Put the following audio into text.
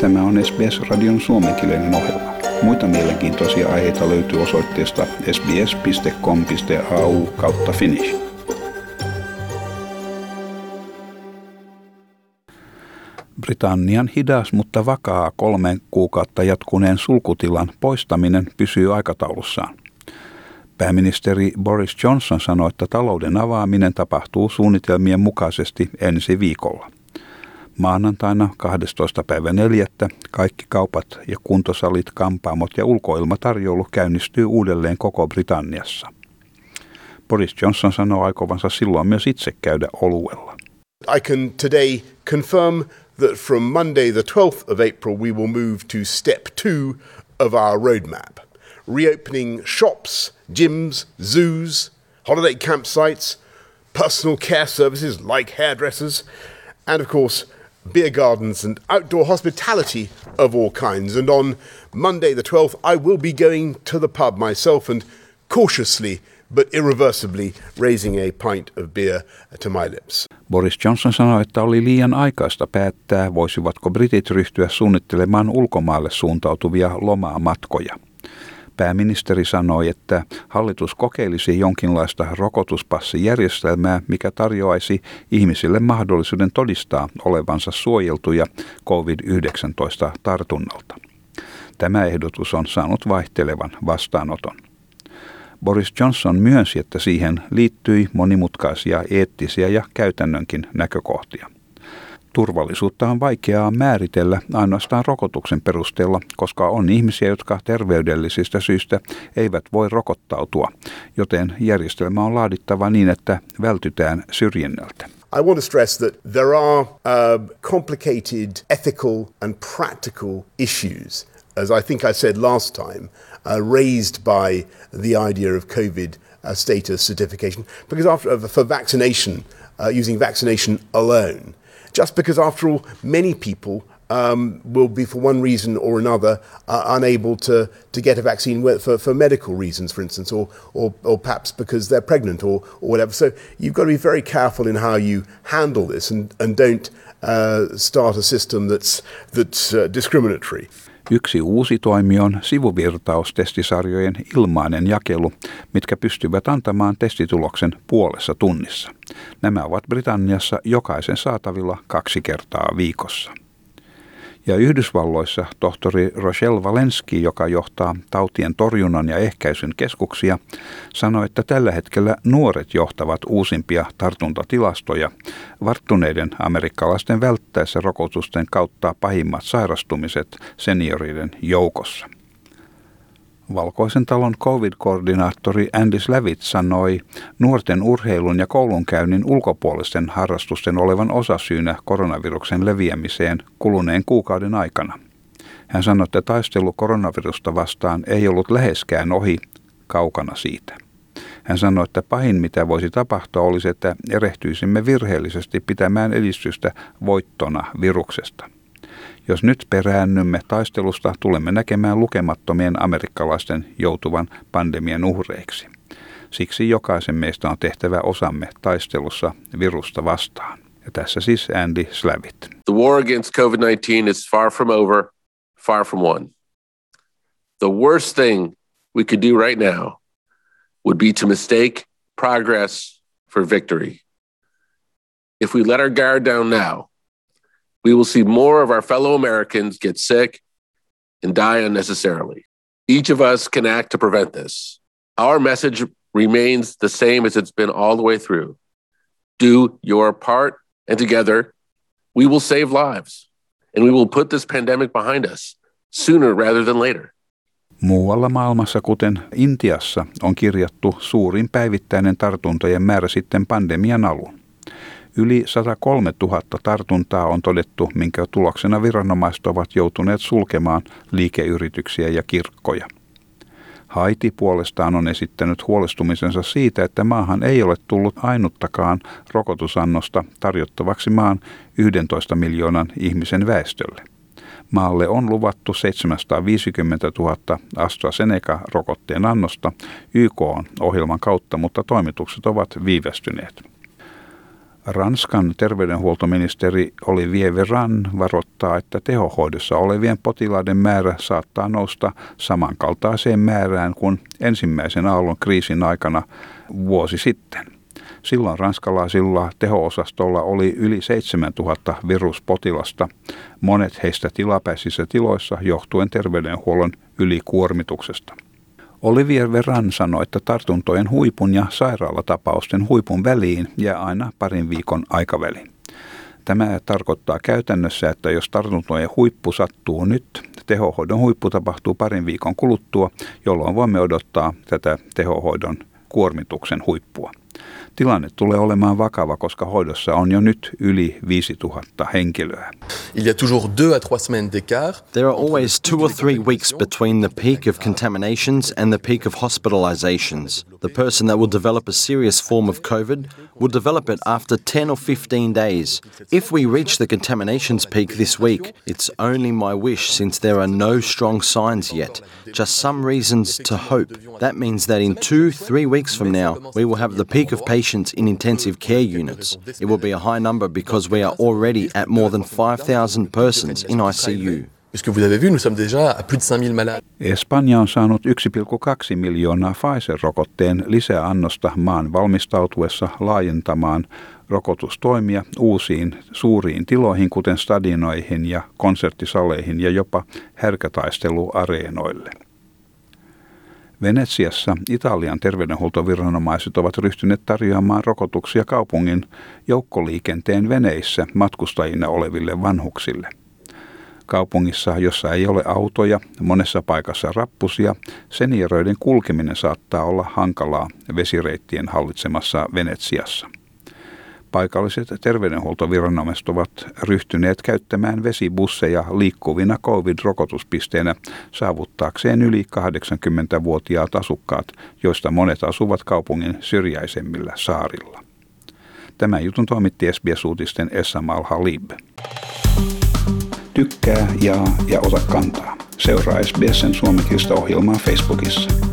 Tämä on SBS-radion suomenkielinen ohjelma. Muita mielenkiintoisia aiheita löytyy osoitteesta sbs.com.au kautta finnish. Britannian hidas, mutta vakaa kolmen kuukautta jatkuneen sulkutilan poistaminen pysyy aikataulussaan. Pääministeri Boris Johnson sanoi, että talouden avaaminen tapahtuu suunnitelmien mukaisesti ensi viikolla. Maanantaina 12. päivä 4. kaikki kaupat ja kuntosalit, kampaamot ja ulkoilmatarjoulu käynnistyy uudelleen koko Britanniassa. Boris Johnson sanoo aikovansa silloin myös itse käydä oluella. I can today confirm that from Monday the 12th of April we will move to step two of our roadmap. Reopening shops, gyms, zoos, holiday campsites, personal care services like hairdressers, and of course beer gardens and outdoor hospitality of all kinds. And on Monday, the 12th, I will be going to the pub myself and cautiously but irreversibly raising a pint of beer to my lips. Boris Johnson sanoi, että oli liian aikaista päättää, voisivatko britit ryhtyä suunnittelemaan ulkomaille suuntautuvia lomamatkoja. Pääministeri sanoi, että hallitus kokeilisi jonkinlaista rokotuspassijärjestelmää, mikä tarjoaisi ihmisille mahdollisuuden todistaa olevansa suojeltuja COVID-19 tartunnalta. Tämä ehdotus on saanut vaihtelevan vastaanoton. Boris Johnson myönsi, että siihen liittyi monimutkaisia eettisiä ja käytännönkin näkökohtia. Turvallisuutta on vaikeaa määritellä ainoastaan rokotuksen perusteella, koska on ihmisiä, jotka terveydellisistä syistä eivät voi rokottautua, joten järjestelmä on laadittava niin, että vältytään syrjinnältä. I want to stress that there are uh, complicated ethical and practical issues, as I think I said last time, uh, raised by the idea of COVID uh, status certification, because after uh, for vaccination, uh, using vaccination alone, just because, after all, many people um, will be, for one reason or another, uh, unable to, to get a vaccine for, for medical reasons, for instance, or, or, or perhaps because they're pregnant or, or whatever. So you've got to be very careful in how you handle this and, and don't uh, start a system that's, that's uh, discriminatory. Yksi uusi toimi on sivuvirtaustestisarjojen ilmainen jakelu, mitkä pystyvät antamaan testituloksen puolessa tunnissa. Nämä ovat Britanniassa jokaisen saatavilla kaksi kertaa viikossa. Ja Yhdysvalloissa tohtori Rochelle Valensky, joka johtaa tautien torjunnan ja ehkäisyn keskuksia, sanoi, että tällä hetkellä nuoret johtavat uusimpia tartuntatilastoja varttuneiden amerikkalaisten välttäessä rokotusten kautta pahimmat sairastumiset senioriden joukossa. Valkoisen talon COVID-koordinaattori Andy Slavit sanoi nuorten urheilun ja koulunkäynnin ulkopuolisten harrastusten olevan osasyynä koronaviruksen leviämiseen kuluneen kuukauden aikana. Hän sanoi, että taistelu koronavirusta vastaan ei ollut läheskään ohi, kaukana siitä. Hän sanoi, että pahin mitä voisi tapahtua olisi, että erehtyisimme virheellisesti pitämään edistystä voittona viruksesta. Jos nyt peräännymme taistelusta, tulemme näkemään lukemattomien amerikkalaisten joutuvan pandemian uhreiksi. Siksi jokaisen meistä on tehtävä osamme taistelussa virusta vastaan. Ja tässä siis Andy Slavit. The war against COVID-19 is far from over, far from won. The worst thing we could do right now would be to mistake progress for victory. If we let our guard down now, we will see more of our fellow Americans get sick and die unnecessarily. Each of us can act to prevent this. Our message remains the same as it's been all the way through. Do your part, and together we will save lives and we will put this pandemic behind us sooner rather than later. Muualla maailmassa, kuten Intiassa, on kirjattu suurin päivittäinen tartuntojen määrä sitten pandemian alun. Yli 103 000 tartuntaa on todettu, minkä tuloksena viranomaiset ovat joutuneet sulkemaan liikeyrityksiä ja kirkkoja. Haiti puolestaan on esittänyt huolestumisensa siitä, että maahan ei ole tullut ainuttakaan rokotusannosta tarjottavaksi maan 11 miljoonan ihmisen väestölle. Maalle on luvattu 750 000 AstraZeneca-rokotteen annosta YK ohjelman kautta, mutta toimitukset ovat viivästyneet. Ranskan terveydenhuoltoministeri Olivier Veran varoittaa, että tehohoidossa olevien potilaiden määrä saattaa nousta samankaltaiseen määrään kuin ensimmäisen aallon kriisin aikana vuosi sitten. Silloin ranskalaisilla teho-osastolla oli yli 7000 viruspotilasta, monet heistä tilapäisissä tiloissa johtuen terveydenhuollon ylikuormituksesta. Olivier Veran sanoi, että tartuntojen huipun ja sairaalatapausten huipun väliin jää aina parin viikon aikaväli. Tämä tarkoittaa käytännössä, että jos tartuntojen huippu sattuu nyt, tehohoidon huippu tapahtuu parin viikon kuluttua, jolloin voimme odottaa tätä tehohoidon kuormituksen huippua. Tilanne tulee olemaan vakava, koska hoidossa on jo nyt yli 5000 henkilöä. Il y a toujours deux à trois semaines d'écart. There are always two or three weeks between the peak of contaminations and the peak of hospitalizations. The person that will develop a serious form of COVID will develop it after 10 or 15 days. If we reach the contaminations peak this week, it's only my wish since there are no strong signs yet, just some reasons to hope. That means that in two, three weeks from now, we will have the peak of patients in intensive care units. It will be a high number because we are already at more than 5,000 persons in ICU. Puisque vous avez vu, nous sommes déjà à plus de 5000 malades. Espanja on saanut 1,2 miljoonaa Pfizer-rokotteen lisäannosta maan valmistautuessa laajentamaan rokotustoimia uusiin suuriin tiloihin, kuten stadionoihin ja konserttisaleihin ja jopa härkätaisteluareenoille. Venetsiassa Italian terveydenhuoltoviranomaiset ovat ryhtyneet tarjoamaan rokotuksia kaupungin joukkoliikenteen veneissä matkustajina oleville vanhuksille. Kaupungissa, jossa ei ole autoja, monessa paikassa rappusia, senioreiden kulkeminen saattaa olla hankalaa vesireittien hallitsemassa Venetsiassa. Paikalliset terveydenhuoltoviranomaiset ovat ryhtyneet käyttämään vesibusseja liikkuvina covid-rokotuspisteenä saavuttaakseen yli 80-vuotiaat asukkaat, joista monet asuvat kaupungin syrjäisemmillä saarilla. Tämän jutun toimitti SBS-uutisten Essam Al-Halib. Tykkää, jaa ja ota kantaa. Seuraa SBSn suomenkielistä ohjelmaa Facebookissa.